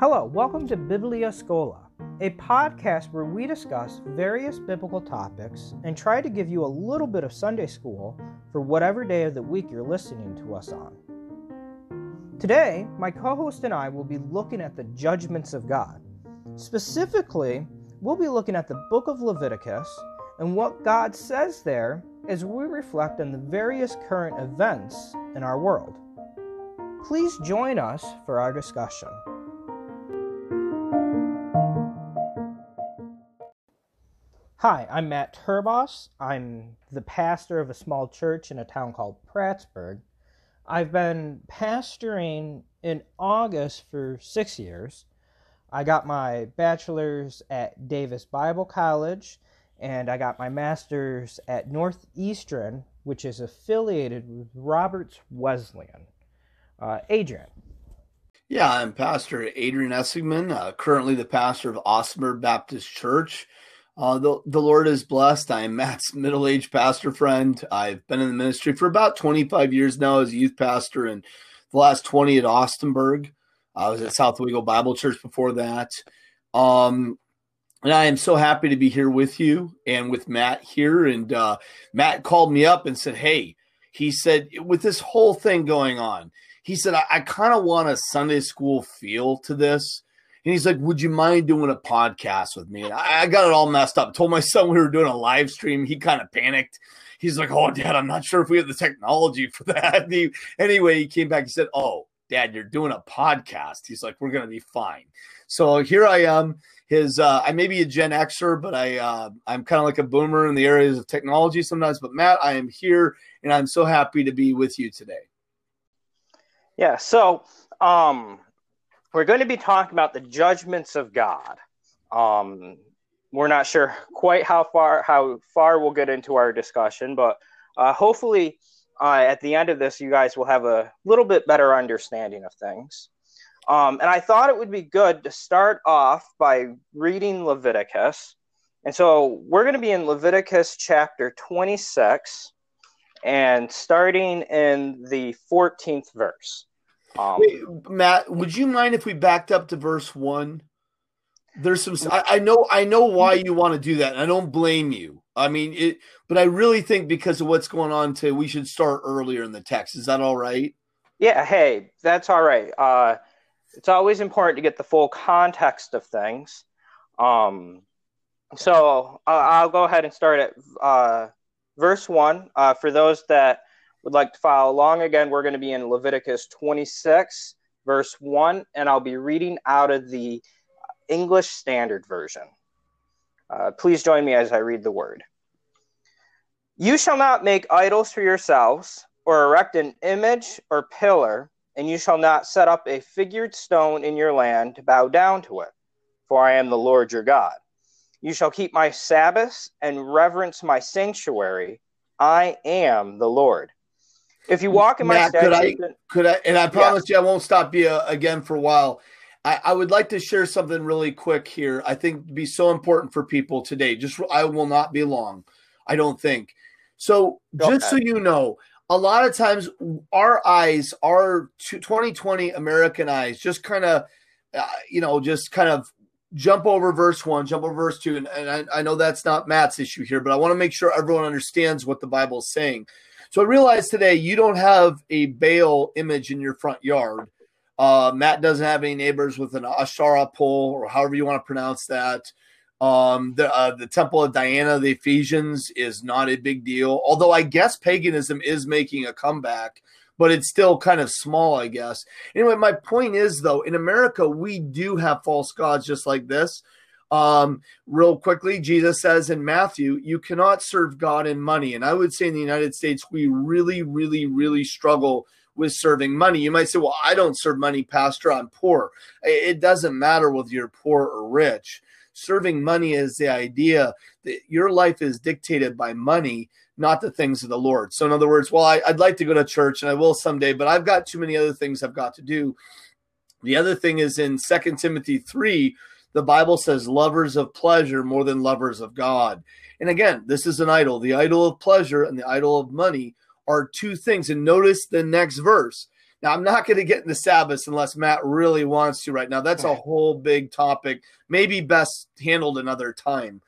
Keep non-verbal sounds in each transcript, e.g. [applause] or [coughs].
Hello, welcome to Biblia Scola, a podcast where we discuss various biblical topics and try to give you a little bit of Sunday school for whatever day of the week you're listening to us on. Today, my co host and I will be looking at the judgments of God. Specifically, we'll be looking at the book of Leviticus and what God says there as we reflect on the various current events in our world. Please join us for our discussion. Hi, I'm Matt Turbos. I'm the pastor of a small church in a town called Prattsburgh. I've been pastoring in August for six years. I got my bachelor's at Davis Bible College, and I got my master's at Northeastern, which is affiliated with Roberts Wesleyan. Uh, Adrian. Yeah, I'm Pastor Adrian Essigman, uh, currently the pastor of Austinburg Baptist Church. Uh, the, the Lord is blessed. I am Matt's [laughs] middle aged pastor friend. I've been in the ministry for about 25 years now as a youth pastor, and the last 20 at Austinburg. I was at South Owego Bible Church before that. Um, and I am so happy to be here with you and with Matt here. And uh, Matt called me up and said, Hey, he said, with this whole thing going on, he said, I, I kind of want a Sunday school feel to this. And he's like, Would you mind doing a podcast with me? And I, I got it all messed up. told my son we were doing a live stream. He kind of panicked. He's like, Oh, dad, I'm not sure if we have the technology for that. [laughs] He, anyway, he came back. He said, Oh, dad, you're doing a podcast. He's like, We're going to be fine. So here I am. His, uh, I may be a Gen Xer, but I, uh, I'm kind of like a boomer in the areas of technology sometimes. But Matt, I am here and I'm so happy to be with you today. Yeah. So, um, we're going to be talking about the judgments of God. Um, we're not sure quite how far how far we'll get into our discussion, but uh, hopefully uh, at the end of this, you guys will have a little bit better understanding of things. Um, and I thought it would be good to start off by reading Leviticus. And so we're going to be in Leviticus chapter 26 and starting in the 14th verse. Um, Wait, Matt, would you mind if we backed up to verse one? There's some. I, I know. I know why you want to do that. I don't blame you. I mean it, but I really think because of what's going on, to we should start earlier in the text. Is that all right? Yeah. Hey, that's all right. Uh, it's always important to get the full context of things. Um, so uh, I'll go ahead and start at uh, verse one. Uh, for those that would like to follow along, again, we're going to be in Leviticus 26, verse 1, and I'll be reading out of the English Standard Version. Uh, please join me as I read the word. You shall not make idols for yourselves, or erect an image or pillar, and you shall not set up a figured stone in your land to bow down to it, for I am the Lord your God. You shall keep my Sabbaths and reverence my sanctuary. I am the Lord. If you walk in my Matt, could I, could I, and I promise you I won't stop you uh, again for a while. I, I, would like to share something really quick here. I think be so important for people today. Just I will not be long. I don't think. So just so you know, a lot of times our eyes, our 2020 American eyes, just kind of, uh, you know, just kind of jump over verse one, jump over verse two, and, and I, I know that's not Matt's issue here, but I want to make sure everyone understands what the Bible is saying. So I realized today you don't have a Baal image in your front yard. Uh, Matt doesn't have any neighbors with an Asherah pole or however you want to pronounce that. Um, the uh, the Temple of Diana, the Ephesians, is not a big deal. Although I guess paganism is making a comeback, but it's still kind of small, I guess. Anyway, my point is though, in America we do have false gods just like this. Um, real quickly, Jesus says in Matthew, you cannot serve God and money. And I would say in the United States, we really, really, really struggle with serving money. You might say, well, I don't serve money, Pastor, I'm poor. It doesn't matter whether you're poor or rich. Serving money is the idea that your life is dictated by money, not the things of the Lord. So, in other words, well, I, would like to go to church and I will someday, but I've got too many other things I've got to do. The other thing is in Second Timothy 3, the Bible says lovers of pleasure more than lovers of God. And again, this is an idol. The idol of pleasure and the idol of money are two things. And notice the next verse. Now, I'm not going to get into Sabbath unless Matt really wants to right now. That's a whole big topic, maybe best handled another time.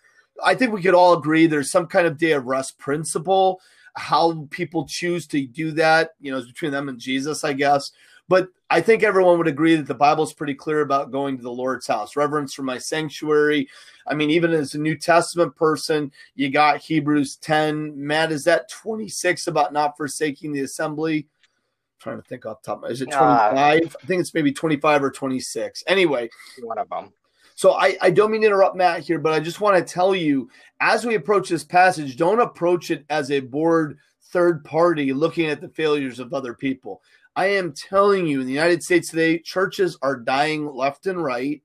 I think we could all agree there's some kind of day of rest principle. How people choose to do that, you know, is between them and Jesus, I guess. But I think everyone would agree that the Bible's pretty clear about going to the Lord's house, reverence for my sanctuary. I mean, even as a New Testament person, you got Hebrews 10. Matt, is that 26 about not forsaking the assembly? I'm trying to think off the top of my Is it 25? Uh, I think it's maybe 25 or 26. Anyway, one of them. So I, I don't mean to interrupt Matt here, but I just want to tell you as we approach this passage, don't approach it as a bored third party looking at the failures of other people. I am telling you, in the United States today, churches are dying left and right.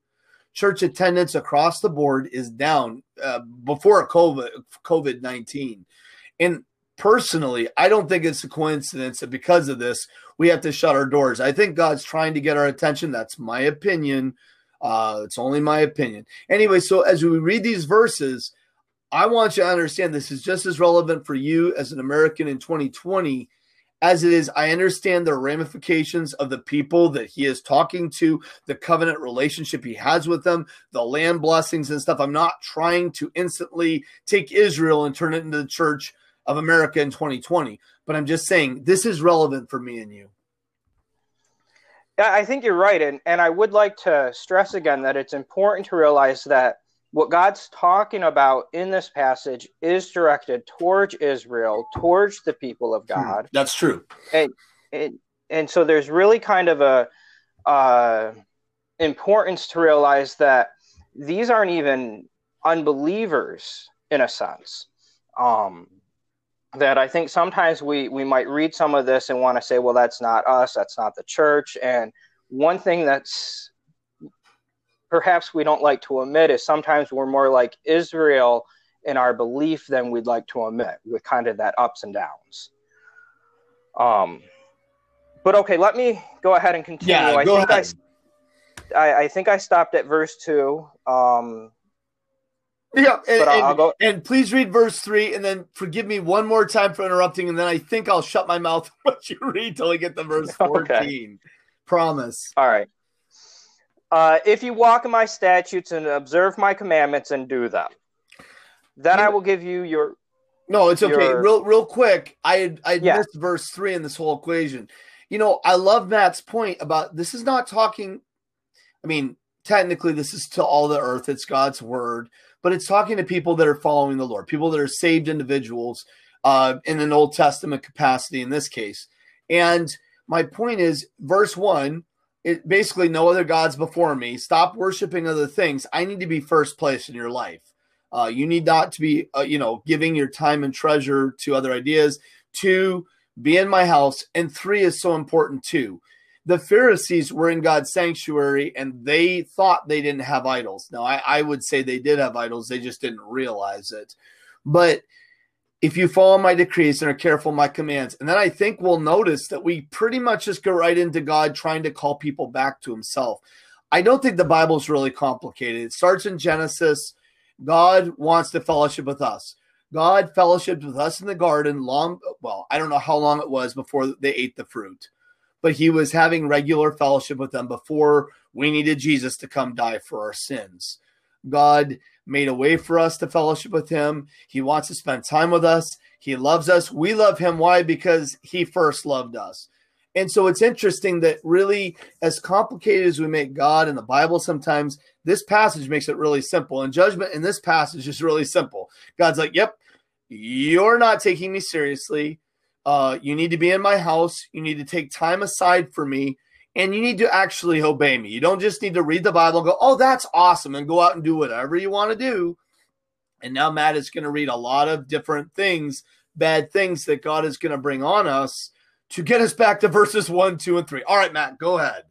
Church attendance across the board is down uh, before COVID COVID nineteen, and personally, I don't think it's a coincidence that because of this, we have to shut our doors. I think God's trying to get our attention. That's my opinion. Uh, it's only my opinion. Anyway, so as we read these verses, I want you to understand this is just as relevant for you as an American in 2020 as it is. I understand the ramifications of the people that he is talking to, the covenant relationship he has with them, the land blessings and stuff. I'm not trying to instantly take Israel and turn it into the church of America in 2020, but I'm just saying this is relevant for me and you. I think you're right. And, and I would like to stress again that it's important to realize that what God's talking about in this passage is directed towards Israel, towards the people of hmm, God. That's true. And, and, and so there's really kind of a uh, importance to realize that these aren't even unbelievers in a sense. Um, that I think sometimes we we might read some of this and want to say, well, that's not us, that's not the church. And one thing that's perhaps we don't like to admit is sometimes we're more like Israel in our belief than we'd like to admit, with kind of that ups and downs. Um, but okay, let me go ahead and continue. Yeah, I go think ahead. I, I, I think I stopped at verse two. Um, yeah, and, and, go... and, please read verse three, and then forgive me one more time for interrupting, and then I think I'll shut my mouth [laughs] once you read till we get to verse [laughs] fourteen. Okay. Promise. All right. Uh, if you walk in my statutes and observe my commandments and do them, then I will give you your. No, it's okay. Real, real quick. I I yeah. missed verse three in this whole equation. You know, I love Matt's point about this is not talking. I mean, technically, this is to all the earth. It's God's word but it's talking to people that are following the Lord, people that are saved individuals uh, in an Old Testament capacity in this case. And my point is, verse one, it basically no other gods before me. Stop worshiping other things. I need to be first place in your life. Uh, you need not to be, uh, you know, giving your time and treasure to other ideas. Two, be in my house. And three is so important too the Pharisees were in God's sanctuary and they thought they didn't have idols. Now, I, I, would say they did have idols, they just didn't realize it. But if you follow my decrees and are careful my commands, and then I think we'll notice that we pretty much just go right into God trying to call people back to himself. I don't think the Bible is really complicated. It starts in Genesis. God wants to fellowship with us. God fellowshiped with us in the garden long, well, I don't know how long it was before they ate the fruit but he was having regular fellowship with them before we needed Jesus to come die for our sins. God made a way for us to fellowship with him. He wants to spend time with us. He loves us. We love him. Why? Because he first loved us. And so it's interesting that really, as complicated as we make God in the Bible sometimes, this passage makes it really simple. And judgment in this passage is really simple. God's like, yep, you're not taking me seriously. Uh, you need to be in my house. You need to take time aside for me. And you need to actually obey me. You don't just need to read the Bible and go, oh, that's awesome, and go out and do whatever you want to do. And now Matt is going to read a lot of different things, bad things that God is going to bring on us to get us back to verses one, two, and three. All right, Matt, go ahead.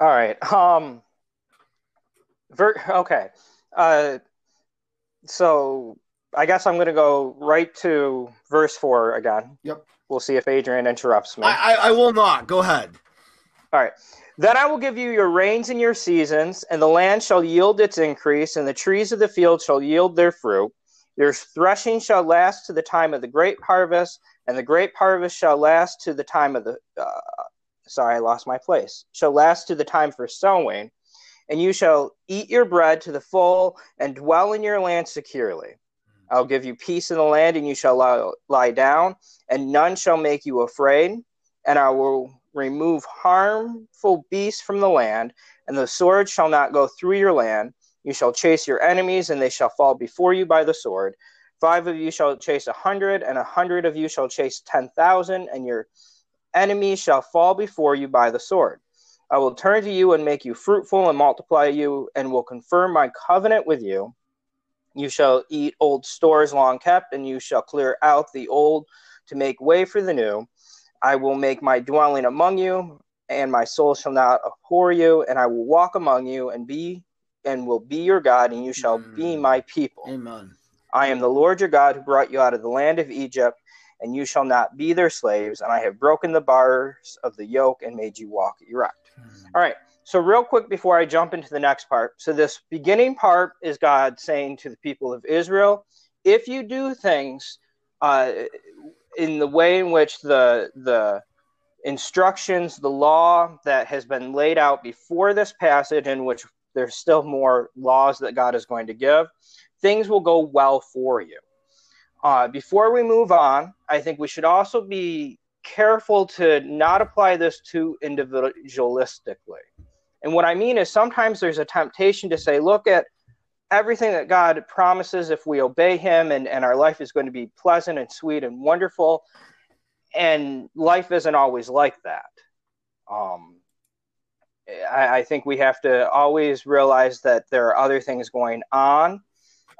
All right. Um. Ver- okay. Uh. So I guess I'm going to go right to verse four again. Yep. We'll see if Adrian interrupts me. I, I, I will not. Go ahead. All right. Then I will give you your rains and your seasons, and the land shall yield its increase, and the trees of the field shall yield their fruit. Your threshing shall last to the time of the grape harvest, and the grape harvest shall last to the time of the uh, sorry, I lost my place, shall last to the time for sowing, and you shall eat your bread to the full and dwell in your land securely. I'll give you peace in the land, and you shall lie, lie down, and none shall make you afraid. And I will remove harmful beasts from the land, and the sword shall not go through your land. You shall chase your enemies, and they shall fall before you by the sword. Five of you shall chase a hundred, and a hundred of you shall chase ten thousand, and your enemies shall fall before you by the sword. I will turn to you and make you fruitful and multiply you, and will confirm my covenant with you you shall eat old stores long kept, and you shall clear out the old to make way for the new. I will make my dwelling among you, and my soul shall not abhor you, and I will walk among you and be and will be your God, and you shall mm. be my people. Amen. I am the Lord your God who brought you out of the land of Egypt, and you shall not be their slaves, and I have broken the bars of the yoke and made you walk erect. Mm. All right. So, real quick before I jump into the next part. So, this beginning part is God saying to the people of Israel, if you do things uh, in the way in which the, the instructions, the law that has been laid out before this passage, in which there's still more laws that God is going to give, things will go well for you. Uh, before we move on, I think we should also be careful to not apply this too individualistically. And what I mean is sometimes there's a temptation to say, look at everything that God promises if we obey Him, and, and our life is going to be pleasant and sweet and wonderful. And life isn't always like that. Um, I, I, think we have to always realize that there are other things going on,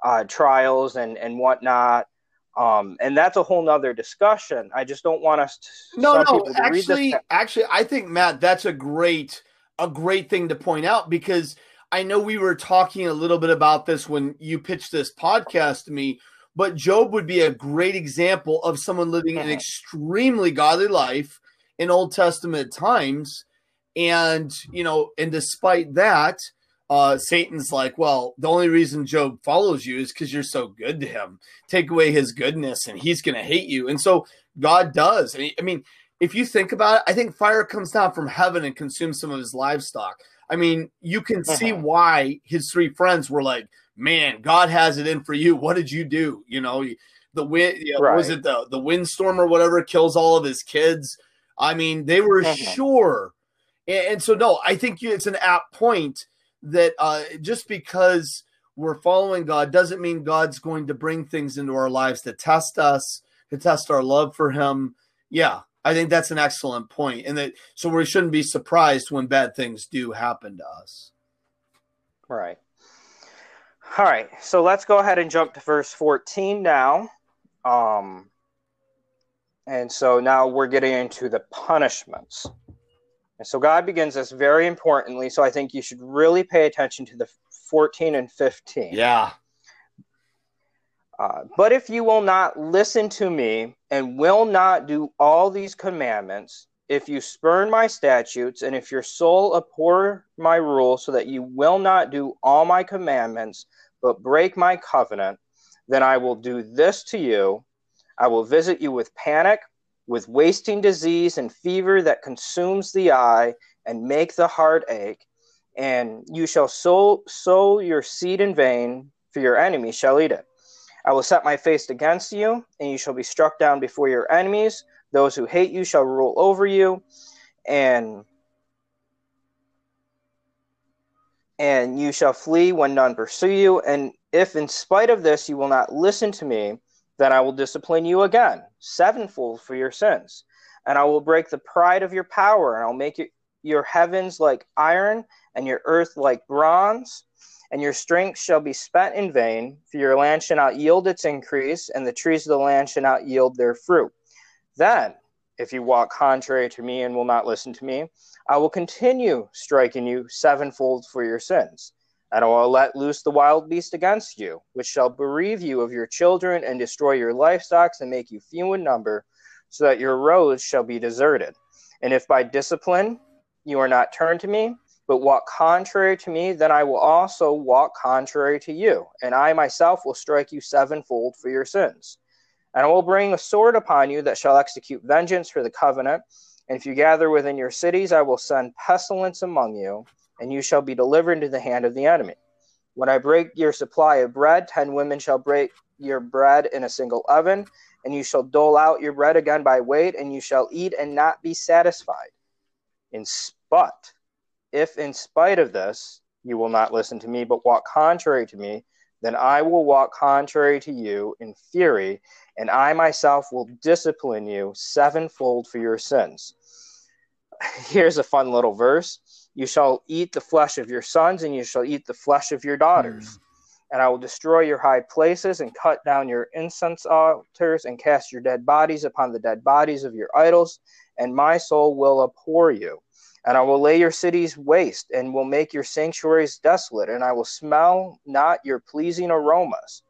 uh, trials and, and whatnot. Um, and that's a whole nother discussion. I just don't want us to. No, no, actually, actually, I think Matt, that's a great a great thing to point out because I know we were talking a little bit about this when you pitched this podcast to me, but Job would be a great example of someone living an extremely godly life in Old Testament times. And, you know, and despite that, uh, Satan's like, well, the only reason Job follows you is because you're so good to him. Take away his goodness and he's going to hate you. And so God does. I mean, if you think about it, I think fire comes down from heaven and consumes some of his livestock. I mean, you can see uh-huh. why his three friends were like, "Man, God has it in for you. What did you do?" You know, the wind you know, right. was it the the windstorm or whatever kills all of his kids. I mean, they were uh-huh. sure, and, and, so no, I think it's an apt point that uh, just because we're following God doesn't mean God's going to bring things into our lives to test us, to test our love for Him. Yeah, I think that's an excellent point, and that so we shouldn't be surprised when bad things do happen to us. Right. All right. So let's go ahead and jump to verse 14 now. Um, and so now we're getting into the punishments. And so God begins this very importantly. So I think you should really pay attention to the 14 and 15. Yeah. But if you will not listen to me and will not do all these commandments, if you spurn my statutes, and if your soul abhor my rule, so that you will not do all my commandments, but break my covenant, then I will do this to you. I will visit you with panic, with wasting disease and fever that consumes the eye and make the heart ache. And you shall sow, sow your seed in vain, for your enemy shall eat it. I will set my face against you, and you shall be struck down before your enemies. Those who hate you shall rule over you, and and you shall flee when none pursue you. And if in spite of this you will not listen to me, then I will discipline you again, sevenfold for your sins. And I will break the pride of your power, and I'll make your, your heavens like iron, and your earth like bronze and your strength shall be spent in vain, for your land shall not yield its increase, and the trees of the land shall not yield their fruit. Then, if you walk contrary to me and will not listen to me, I will continue striking you sevenfold for your sins. And I will let loose the wild beast against you, which shall bereave you of your children and destroy your livestock and make you few in number, so that your roads shall be deserted. And if by discipline you are not turned to me, but walk contrary to me, then I will also walk contrary to you, and I myself will strike you sevenfold for your sins. And I will bring a sword upon you that shall execute vengeance for the covenant, And if you gather within your cities, I will send pestilence among you, and you shall be delivered into the hand of the enemy. When I break your supply of bread, ten women shall break your bread in a single oven, and you shall dole out your bread again by weight, and you shall eat and not be satisfied. In but if in spite of this you will not listen to me, but walk contrary to me, then I will walk contrary to you in fury, and I myself will discipline you sevenfold for your sins. [laughs] Here's a fun little verse You shall eat the flesh of your sons, and you shall eat the flesh of your daughters. Mm. And I will destroy your high places and cut down your incense altars and cast your dead bodies upon the dead bodies of your idols, and my soul will abhor you. And I will lay your cities waste, and will make your sanctuaries desolate, and I will smell not your pleasing aromas.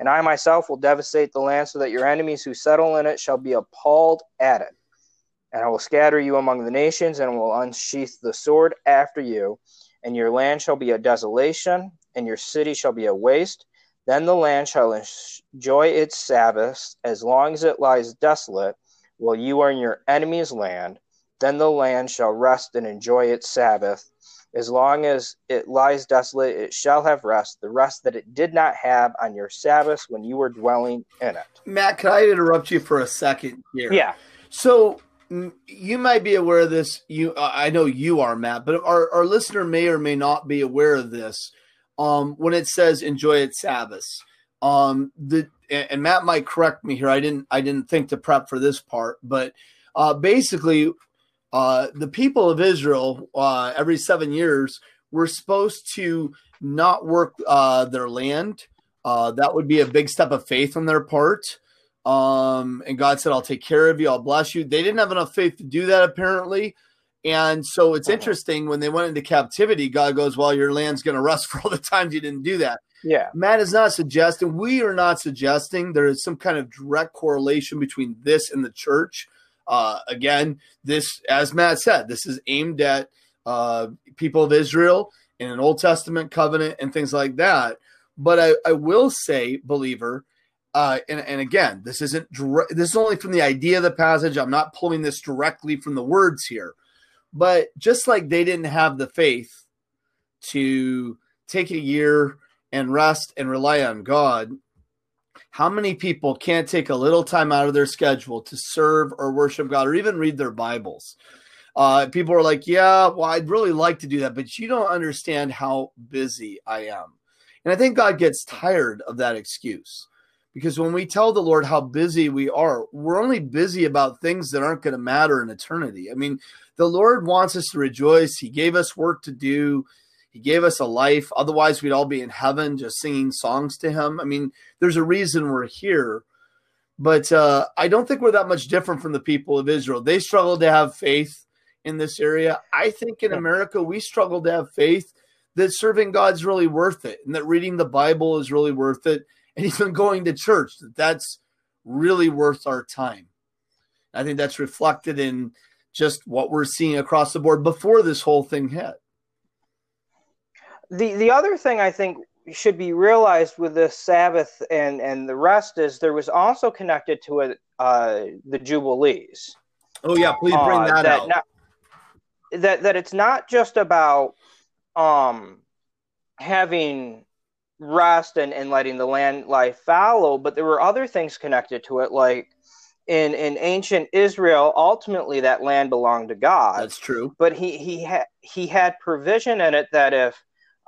And I myself will devastate the land, so that your enemies who settle in it shall be appalled at it. And I will scatter you among the nations, and will unsheath the sword after you. And your land shall be a desolation, and your city shall be a waste. Then the land shall enjoy its Sabbaths as long as it lies desolate, while you are in your enemy's land then the land shall rest and enjoy its Sabbath. As long as it lies desolate, it shall have rest, the rest that it did not have on your Sabbaths when you were dwelling in it. Matt, can I interrupt you for a second here? Yeah. So you might be aware of this. You, I know you are, Matt, but our, our listener may or may not be aware of this. Um, when it says enjoy its Sabbath, um, the and Matt might correct me here. I didn't, I didn't think to prep for this part, but uh, basically uh, the people of Israel, uh, every seven years, were supposed to not work uh, their land. Uh, that would be a big step of faith on their part. Um, and God said, I'll take care of you, I'll bless you. They didn't have enough faith to do that, apparently. And so it's uh-huh. interesting when they went into captivity, God goes, Well, your land's going to rust [laughs] for all the times you didn't do that. Yeah. Matt is not suggesting, we are not suggesting there is some kind of direct correlation between this and the church. Uh, again, this, as Matt said, this is aimed at uh, people of Israel in an Old Testament covenant and things like that. But I, I will say, believer, uh, and, and again, this isn't this is only from the idea of the passage. I'm not pulling this directly from the words here, but just like they didn't have the faith to take a year and rest and rely on God, how many people can't take a little time out of their schedule to serve or worship God or even read their Bibles? Uh, people are like, yeah, well, I'd really like to do that, but you don't understand how busy I am. And I think God gets tired of that excuse because when we tell the Lord how busy we are, we're only busy about things that aren't going to matter in eternity. I mean, the Lord wants us to rejoice. He gave us work to do. He gave us a life. Otherwise, we'd all be in heaven just singing songs to Him. I mean, there's a reason we're here. But uh, I don't think we're that much different from the people of Israel. They struggle to have faith in this area. I think in America, we struggle to have faith that serving God's really worth it and that reading the Bible is really worth it. And [laughs] even going to church, that that's really worth our time. I think that's reflected in just what we're seeing across the board before this whole thing hit the the other thing I think should be realized with the Sabbath and and the rest is there was also connected to it uh, the Jubilees. Oh yeah, please bring uh, that, that out. Not, that that it's not just about um having rest and, and letting the land lie fallow, but there were other things connected to it, like in in ancient Israel, ultimately that land belonged to God. That's true. But he he had he had provision in it that if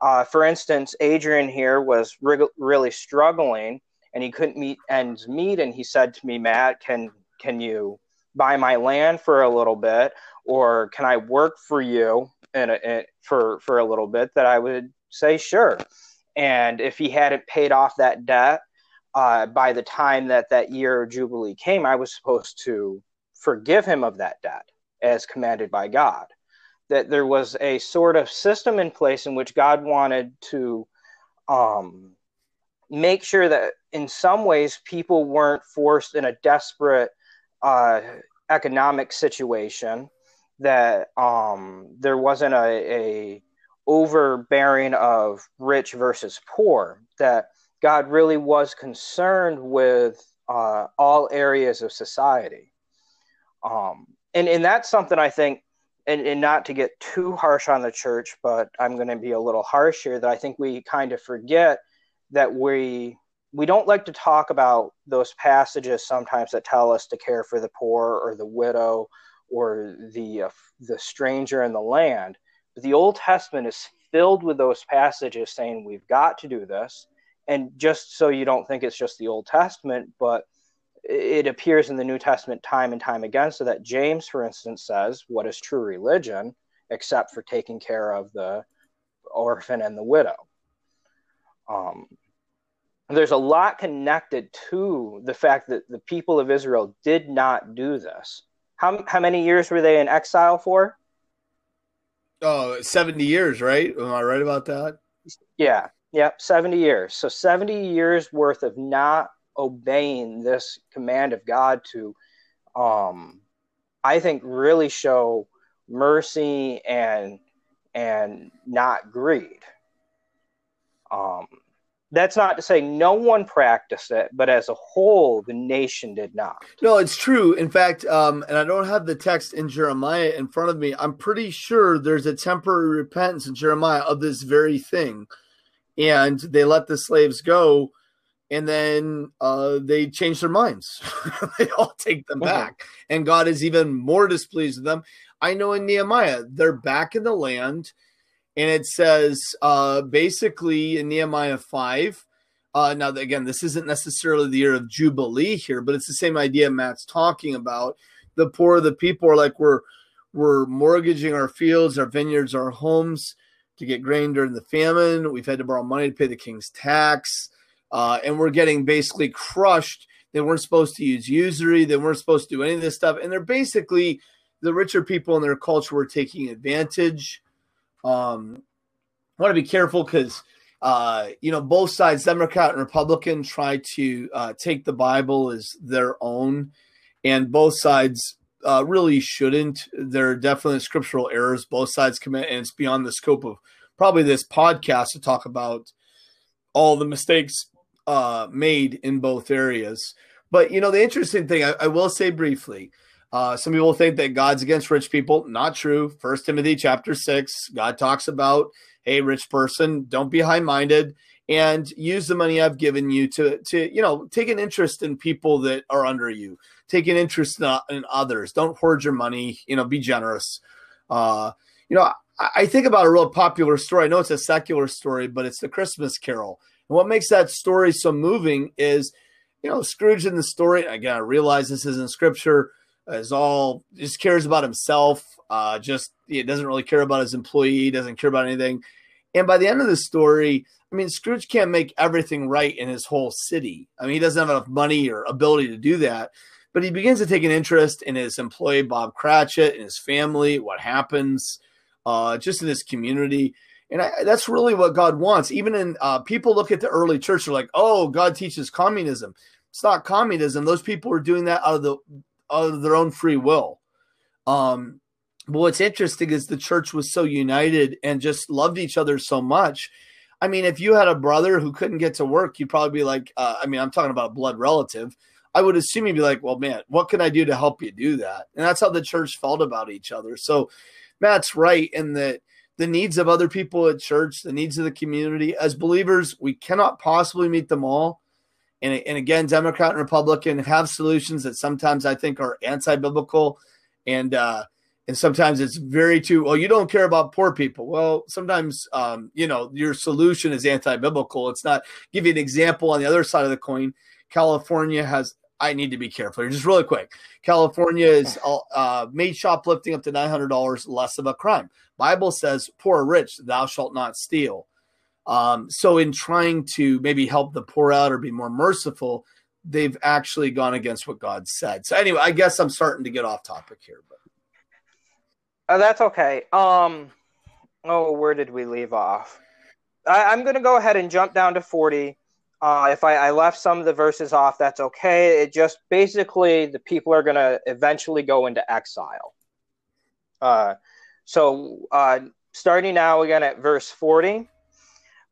uh, for instance, Adrian here was re- really struggling and he couldn't meet ends meet. And he said to me, Matt, can, can you buy my land for a little bit? Or can I work for you in a, in, for, for a little bit? That I would say, sure. And if he hadn't paid off that debt uh, by the time that that year of Jubilee came, I was supposed to forgive him of that debt as commanded by God that there was a sort of system in place in which God wanted to um, make sure that in some ways people weren't forced in a desperate uh, economic situation that um, there wasn't a, a overbearing of rich versus poor that god really was concerned with uh, all areas of society. Um, and and that's something I think, and, and not to get too harsh on the church, but I'm going to be a little harsh here. That I think we kind of forget that we we don't like to talk about those passages sometimes that tell us to care for the poor or the widow or the uh, the stranger in the land. But the Old Testament is filled with those passages saying we've got to do this. And just so you don't think it's just the Old Testament, but it appears in the New Testament time and time again. So that James, for instance, says, What is true religion except for taking care of the orphan and the widow? Um, there's a lot connected to the fact that the people of Israel did not do this. How, how many years were they in exile for? Oh, 70 years, right? Am I right about that? Yeah, yeah, 70 years. So 70 years worth of not obeying this command of God to, um, I think, really show mercy and and not greed. Um, that's not to say no one practiced it, but as a whole, the nation did not. No, it's true. In fact, um, and I don't have the text in Jeremiah in front of me. I'm pretty sure there's a temporary repentance in Jeremiah of this very thing, and they let the slaves go, and then uh, they change their minds. [laughs] they all take them back, and God is even more displeased with them. I know in Nehemiah, they're back in the land and it says uh, basically in Nehemiah 5. Uh, now, again, this isn't necessarily the year of Jubilee here, but it's the same idea Matt's talking about. The poor, the people are like, we're, we're mortgaging our fields, our vineyards, our homes to get grain during the famine. We've had to borrow money to pay the king's tax. Uh, and we're getting basically crushed. They weren't supposed to use usury. They weren't supposed to do any of this stuff. And they're basically the richer people in their culture were taking advantage um, I want to be careful because uh, you know both sides, Democrat and Republican, try to uh, take the Bible as their own, and both sides uh, really shouldn't. There are definitely scriptural errors both sides commit, and it's beyond the scope of probably this podcast to talk about all the mistakes uh, made in both areas. But you know, the interesting thing I, I will say briefly uh, some people think that God's against rich people. Not true. First Timothy chapter six, God talks about, hey, rich person, don't be high minded and use the money I've given you to to you know take an interest in people that are under you. Take an interest in, in others. Don't hoard your money. You know, be generous. Uh, you know, I, I think about a real popular story. I know it's a secular story, but it's the Christmas Carol. And what makes that story so moving is, you know, Scrooge in the story. Again, I realize this isn't scripture is all just cares about himself. Uh, just he doesn't really care about his employee, doesn't care about anything. And by the end of the story, I mean Scrooge can't make everything right in his whole city. I mean he doesn't have enough money or ability to do that. But he begins to take an interest in his employee Bob Cratchit and his family, what happens, uh, just in his community. And I, that's really what God wants. Even in uh, people look at the early church, they're like, "Oh, God teaches communism." It's not communism. Those people were doing that out of the of their own free will. Um, but what's interesting is the church was so united and just loved each other so much. I mean, if you had a brother who couldn't get to work, you'd probably be like, uh, I mean, I'm talking about blood relative. I would assume you'd be like, well, man, what can I do to help you do that? And that's how the church felt about each other. So Matt's right in that the needs of other people at church, the needs of the community, as believers, we cannot possibly meet them all and, and again, Democrat and Republican have solutions that sometimes I think are anti-biblical, and uh, and sometimes it's very too. Well, you don't care about poor people. Well, sometimes um, you know your solution is anti-biblical. It's not. Give you an example on the other side of the coin. California has. I need to be careful. Just really quick. California is uh, made shoplifting up to nine hundred dollars less of a crime. Bible says, "Poor or rich, thou shalt not steal." Um, so, in trying to maybe help the poor out or be more merciful, they've actually gone against what God said. So, anyway, I guess I'm starting to get off topic here, but uh, that's okay. Um, oh, where did we leave off? I, I, am going to go ahead and jump down to 40. Uh, if I, I, left some of the verses off, that's okay. It just basically the people are going to eventually go into exile. Uh, so, uh, starting now again at verse 40.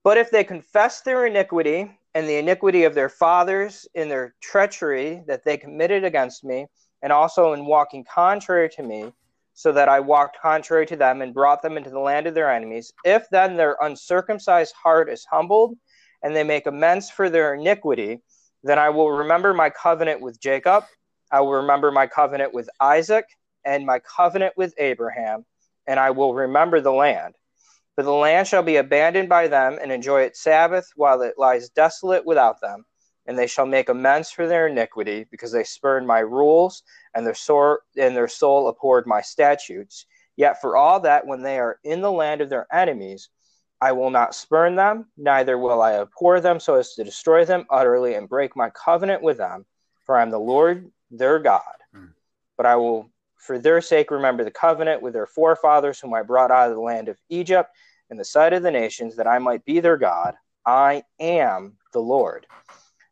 But if they confess their iniquity and the iniquity of their fathers in their treachery that they committed against me, and also in walking contrary to me, so that I walked contrary to them and brought them into the land of their enemies, if then their uncircumcised heart is humbled, and they make amends for their iniquity, then I will remember my covenant with Jacob, I will remember my covenant with Isaac, and my covenant with Abraham, and I will remember the land. For the land shall be abandoned by them and enjoy its Sabbath while it lies desolate without them. And they shall make amends for their iniquity, because they spurned my rules, and their, sore, and their soul abhorred my statutes. Yet for all that, when they are in the land of their enemies, I will not spurn them, neither will I abhor them so as to destroy them utterly and break my covenant with them, for I am the Lord their God. Hmm. But I will for their sake, remember the covenant with their forefathers, whom I brought out of the land of Egypt in the sight of the nations, that I might be their God. I am the Lord.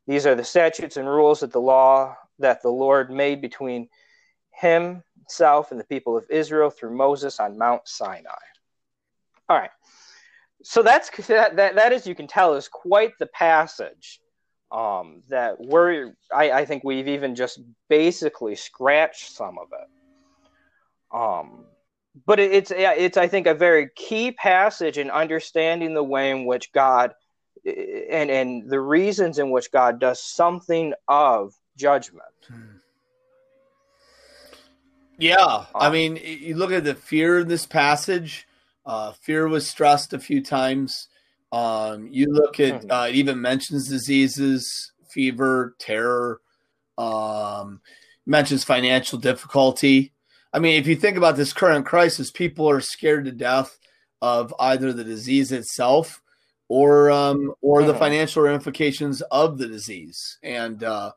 These are the statutes and rules that the law that the Lord made between himself and the people of Israel through Moses on Mount Sinai. All right. So that's [laughs] that, that, that as you can tell is quite the passage um, that we're I, I think we've even just basically scratched some of it. Um, but it, it's it's I think a very key passage in understanding the way in which God and and the reasons in which God does something of judgment. Yeah, um, I mean, you look at the fear in this passage. Uh, fear was stressed a few times. Um, you look at hmm. uh, it even mentions diseases, fever, terror. Um, mentions financial difficulty. I mean, if you think about this current crisis, people are scared to death of either the disease itself or um, or the financial ramifications of the disease, and uh,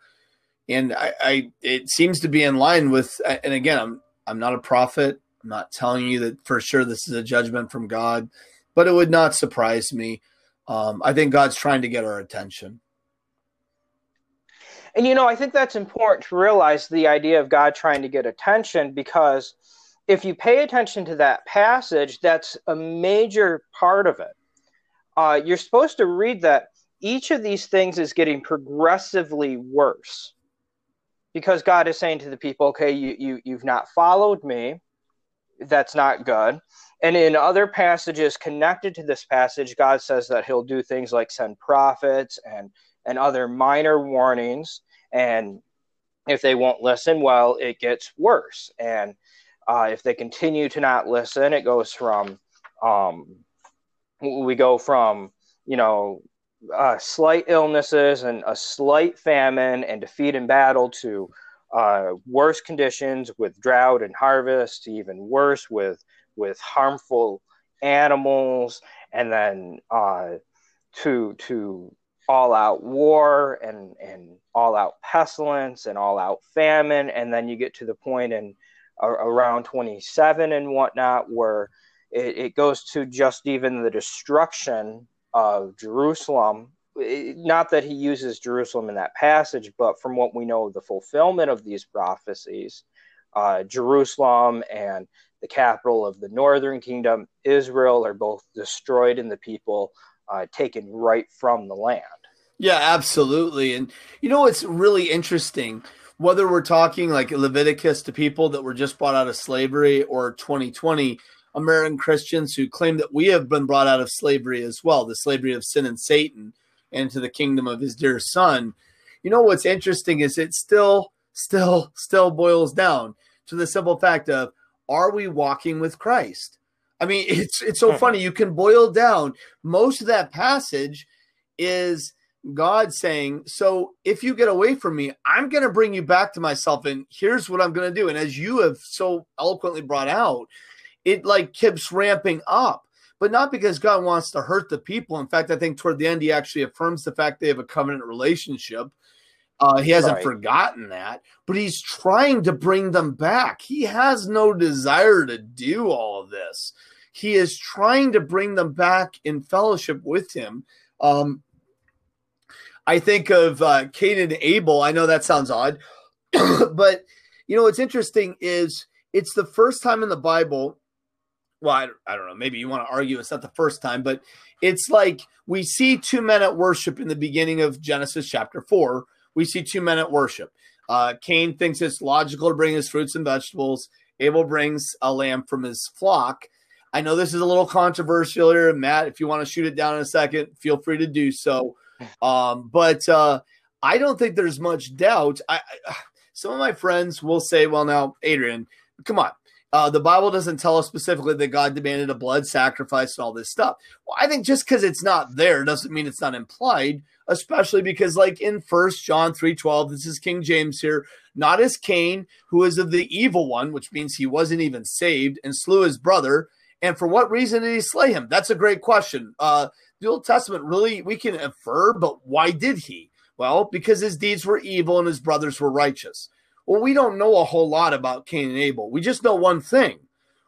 and I, I it seems to be in line with. And again, I'm I'm not a prophet. I'm not telling you that for sure this is a judgment from God, but it would not surprise me. Um, I think God's trying to get our attention. And you know, I think that's important to realize the idea of God trying to get attention because if you pay attention to that passage, that's a major part of it. Uh, you're supposed to read that each of these things is getting progressively worse because God is saying to the people, okay, you, you, you've not followed me. That's not good. And in other passages connected to this passage, God says that he'll do things like send prophets and and other minor warnings. And if they won't listen, well, it gets worse. And uh, if they continue to not listen, it goes from, um, we go from, you know, uh, slight illnesses and a slight famine and defeat in battle to uh, worse conditions with drought and harvest, even worse with with harmful animals, and then uh, to to all out war and and all out pestilence and all out famine and then you get to the point in uh, around 27 and whatnot where it, it, goes to just even the destruction of jerusalem not that he uses jerusalem in that passage but from what we know of the fulfillment of these prophecies uh, jerusalem and the capital of the northern kingdom israel are both destroyed and the people uh, taken right from the land. Yeah, absolutely. And you know what's really interesting? Whether we're talking like Leviticus to people that were just brought out of slavery or 2020 American Christians who claim that we have been brought out of slavery as well, the slavery of sin and Satan into the kingdom of his dear son. You know what's interesting is it still, still, still boils down to the simple fact of are we walking with Christ? I mean, [laughs] it's it's so hmm. funny. You can boil down most of that passage is God saying, "So if you get away from me, I'm going to bring you back to myself, and here's what I'm going to do." And as you have so eloquently brought out, it like keeps ramping up, but not because God wants to hurt the people. In fact, I think toward the end, He actually affirms the fact they have a covenant relationship. Uh, he hasn't right. forgotten that, but he's trying to bring them back. He has no desire to do all of this he is trying to bring them back in fellowship with him. Um, I think of uh, Cain and Abel. I know that sounds odd, [clears throat] but you know what's interesting is it's the first time in the Bible. Well, I, I don't know. Maybe you want to argue it's not the first time, but it's like we see two men at worship in the beginning of Genesis chapter four. We see two men at worship. Uh, Cain thinks it's logical to bring his fruits and vegetables. Abel brings a lamb from his flock. I know this is a little controversial here, Matt. If you want to shoot it down in a second, feel free to do so. [laughs] Um, but uh, I don't think there's much doubt. I, I, some of my friends will say, "Well, now, Adrian, come on. Uh, the Bible doesn't tell us specifically that God demanded a blood sacrifice and all this stuff." Well, I think just because it's not there doesn't mean it's not implied. Especially because, like in First John three twelve, this is King James here. Not as Cain, who is of the evil one, which means he wasn't even saved, and slew his brother. And for what reason did he slay him? That's a great question. Uh, the Old Testament really we can infer, but why did he? Well, because his deeds were evil and his brothers were righteous. Well, we don't know a whole lot about Cain and Abel. We just know one thing.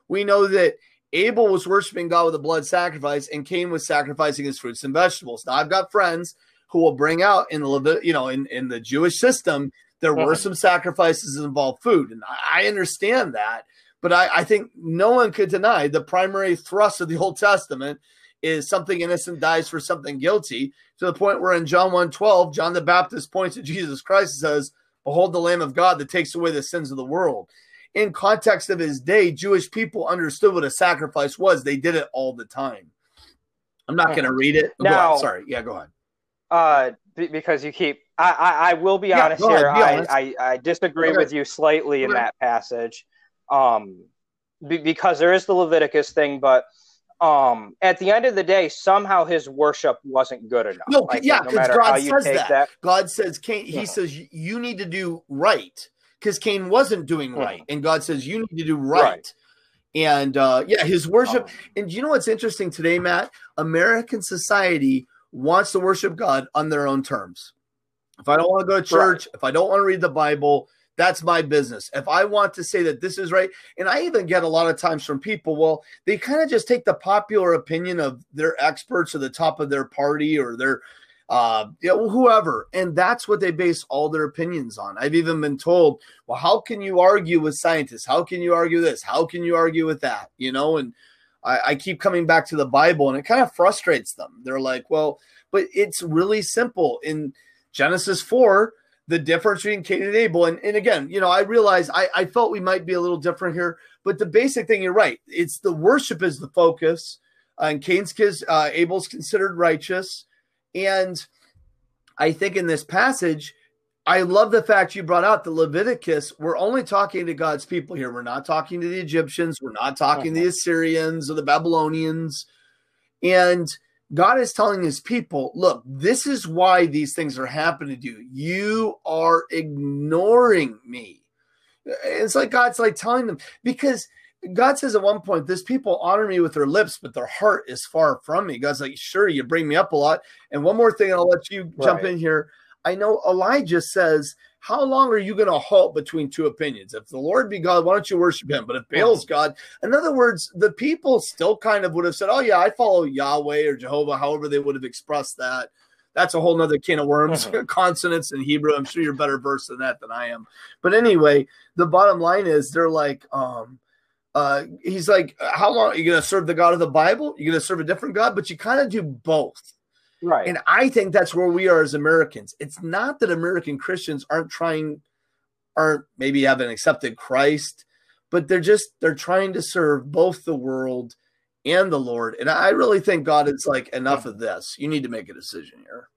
We know that Abel was worshiping God with a blood sacrifice, and Cain was sacrificing his fruits and vegetables. Now, I've got friends who will bring out in the you know in, in the Jewish system there were mm-hmm. some sacrifices that involved food, and I understand that. But I, I think no one could deny the primary thrust of the Old Testament is something innocent dies for something guilty to the point where in John 1:12, John the Baptist points to Jesus Christ and says, Behold the Lamb of God that takes away the sins of the world. In context of his day, Jewish people understood what a sacrifice was. They did it all the time. I'm not going to read it. Now, Sorry. Yeah, go ahead. Uh, because you keep, I, I, I will be yeah, honest here. Ahead, I, I, I, disagree with you slightly in that passage. Um, because there is the Leviticus thing, but um at the end of the day somehow his worship wasn't good enough no like, yeah because no god says that. that. god says cain he yeah. says you need to do right because cain wasn't doing hmm. right and god says you need to do right, right. and uh yeah his worship oh. and you know what's interesting today matt american society wants to worship god on their own terms if i don't want to go to church right. if i don't want to read the bible that's my business. If I want to say that this is right, and I even get a lot of times from people, well, they kind of just take the popular opinion of their experts at the top of their party or their uh you know, whoever and that's what they base all their opinions on. I've even been told well how can you argue with scientists? How can you argue this? How can you argue with that? You know and I, I keep coming back to the bible and it kind of frustrates them. They're like well but it's really simple. In genesis 4 the difference between Cain and Abel. And, and again, you know, I realize I, I felt we might be a little different here, but the basic thing, you're right. It's the worship is the focus. Uh, and Cain's kids, uh, Abel's considered righteous. And I think in this passage, I love the fact you brought out the Leviticus. We're only talking to God's people here. We're not talking to the Egyptians. We're not talking to the uh-huh. Assyrians or the Babylonians. And God is telling his people, look, this is why these things are happening to you. You are ignoring me. It's like God's like telling them because God says at one point, this people honor me with their lips, but their heart is far from me. God's like, sure, you bring me up a lot. And one more thing, I'll let you jump in here. I know Elijah says how long are you going to halt between two opinions? If the Lord be God, why don't you worship him? But if Baal's God, in other words, the people still kind of would have said, oh, yeah, I follow Yahweh or Jehovah, however they would have expressed that. That's a whole nother can of worms, uh-huh. [laughs] consonants in Hebrew. I'm sure you're better versed in that than I am. But anyway, the bottom line is they're like, um, uh, he's like, how long are you going to serve the God of the Bible? You're going to serve a different God, but you kind of do both. Right. And I think that's where we are as Americans. It's not that American Christians aren't trying, aren't maybe haven't accepted Christ, but they're just they're trying to serve both the world and the Lord. And I really think God is like, enough of this. You need to make a decision here.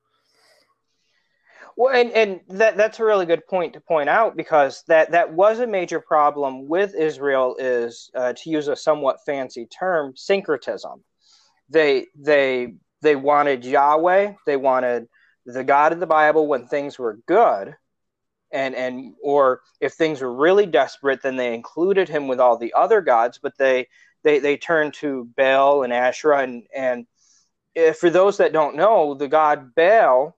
Well, and, and that that's a really good point to point out because that that was a major problem with Israel is uh, to use a somewhat fancy term syncretism. They they they wanted Yahweh, they wanted the God of the Bible when things were good, and and or if things were really desperate, then they included him with all the other gods, but they they they turned to Baal and Asherah and and if, for those that don't know, the god Baal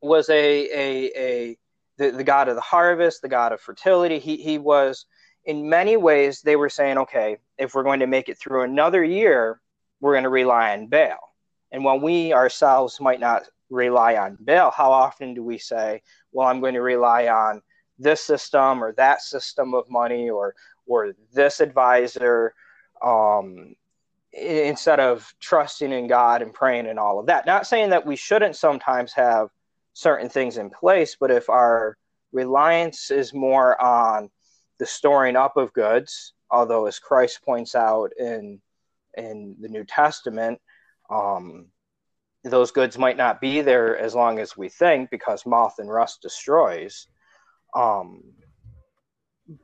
was a a a the, the god of the harvest, the god of fertility. He he was in many ways they were saying, okay, if we're going to make it through another year, we're going to rely on Baal. And while we ourselves might not rely on Baal, how often do we say, well, I'm going to rely on this system or that system of money or or this advisor um, instead of trusting in God and praying and all of that. Not saying that we shouldn't sometimes have certain things in place, but if our reliance is more on the storing up of goods, although as Christ points out in in the New Testament, um, those goods might not be there as long as we think because moth and rust destroys. Um,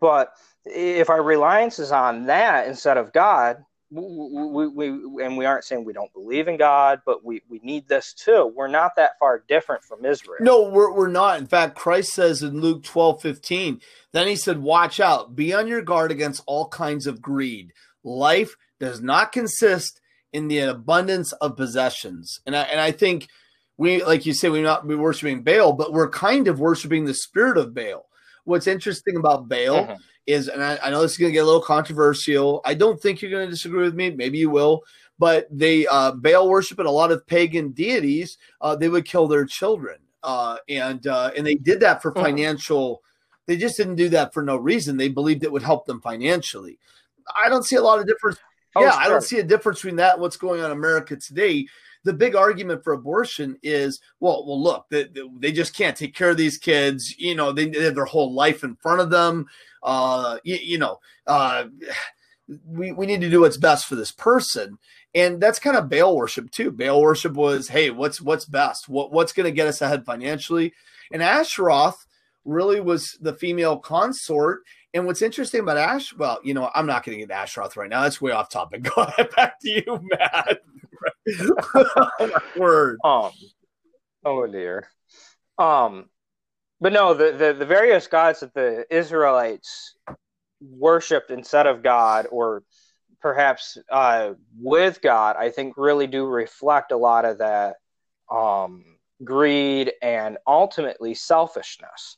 but if our reliance is on that instead of God, we, we, we, and we aren't saying we don't believe in God, but we, we need this too. We're not that far different from Israel. No, we're, we're not. In fact, Christ says in Luke 12 15, then he said, Watch out, be on your guard against all kinds of greed. Life does not consist in the abundance of possessions. And I, and I think we, like you say, we're not be worshiping Baal, but we're kind of worshiping the spirit of Baal. What's interesting about Baal mm-hmm is, and I, I know this is going to get a little controversial. I don't think you're going to disagree with me. Maybe you will. But they uh, Baal worship and a lot of pagan deities. Uh, they would kill their children, uh, and uh, and they did that for financial. They just didn't do that for no reason. They believed it would help them financially. I don't see a lot of difference. Oh, yeah, sure. I don't see a difference between that and what's going on in America today the big argument for abortion is well well look they, they just can't take care of these kids you know they, they have their whole life in front of them uh, you, you know, uh, we, we need to do what's best for this person. And that's kind of Baal worship too. Baal worship was, hey, what's what's best? What what's going to get us ahead financially? And Ashtaroth really was the female consort. And what's interesting about Ash, well, you know, I'm not going to get Ashtaroth right now. That's way off topic. [laughs] Go ahead, back to you, Matt. [laughs] Word. Um, oh dear. Um, but no, the, the, the various gods that the Israelites worshipped instead of God, or perhaps uh, with God, I think really do reflect a lot of that um, greed and ultimately selfishness.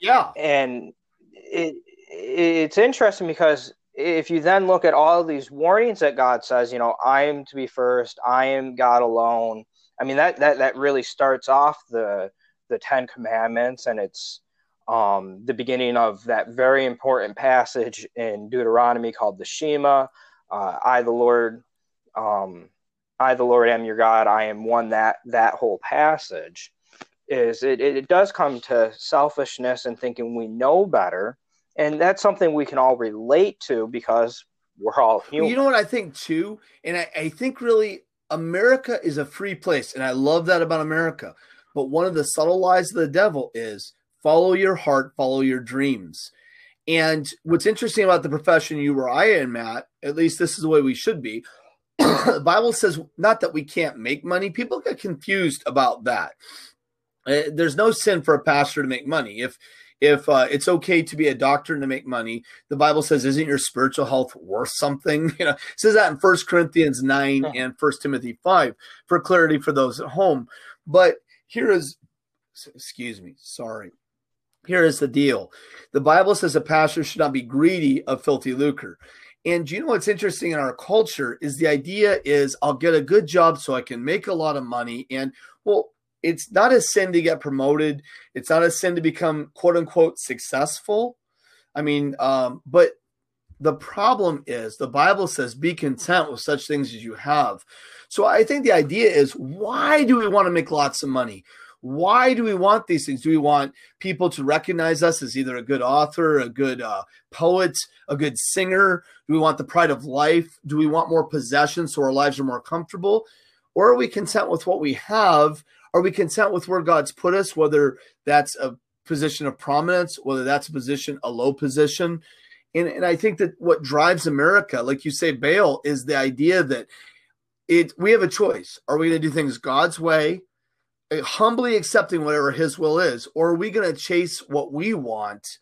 Yeah, and it it's interesting because if you then look at all these warnings that God says, you know, I am to be first, I am God alone. I mean that that that really starts off the the Ten Commandments, and it's um, the beginning of that very important passage in Deuteronomy called the Shema. Uh, I, the Lord, um, I, the Lord, am your God. I am one. That that whole passage is it, it does come to selfishness and thinking we know better, and that's something we can all relate to because we're all human. You know what I think too, and I, I think really America is a free place, and I love that about America. But one of the subtle lies of the devil is follow your heart, follow your dreams. And what's interesting about the profession you or I in, Matt, at least this is the way we should be. [coughs] the Bible says not that we can't make money. People get confused about that. Uh, there's no sin for a pastor to make money. If if uh, it's okay to be a doctor and to make money, the Bible says, "Isn't your spiritual health worth something?" [laughs] You know, it says that in First Corinthians nine and First Timothy five for clarity for those at home. But here is, excuse me, sorry. Here is the deal. The Bible says a pastor should not be greedy of filthy lucre. And you know what's interesting in our culture is the idea is I'll get a good job so I can make a lot of money. And well, it's not a sin to get promoted. It's not a sin to become quote unquote successful. I mean, um, but the problem is the Bible says be content with such things as you have. So I think the idea is why do we want to make lots of money? Why do we want these things? Do we want people to recognize us as either a good author, a good uh, poet, a good singer? Do we want the pride of life? Do we want more possessions so our lives are more comfortable? Or are we content with what we have? Are we content with where God's put us, whether that's a position of prominence, whether that's a position, a low position? And, and I think that what drives America, like you say, Baal, is the idea that it we have a choice. Are we going to do things God's way, eh, humbly accepting whatever His will is, or are we going to chase what we want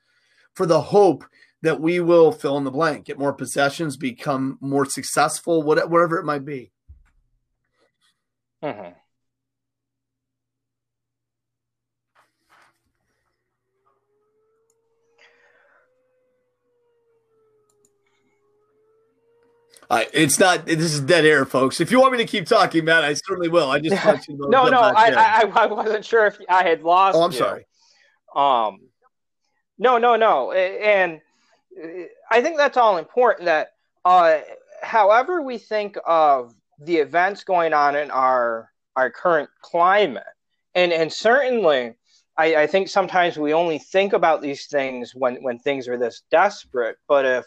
for the hope that we will fill in the blank, get more possessions, become more successful, whatever it might be? Mm-hmm. Uh, it's not. This is dead air, folks. If you want me to keep talking, Matt, I certainly will. I just [laughs] want you to no, no. I, I, I wasn't sure if I had lost. Oh, I'm you. sorry. Um, no, no, no. And I think that's all important. That, uh, however we think of the events going on in our our current climate, and and certainly I, I think sometimes we only think about these things when when things are this desperate. But if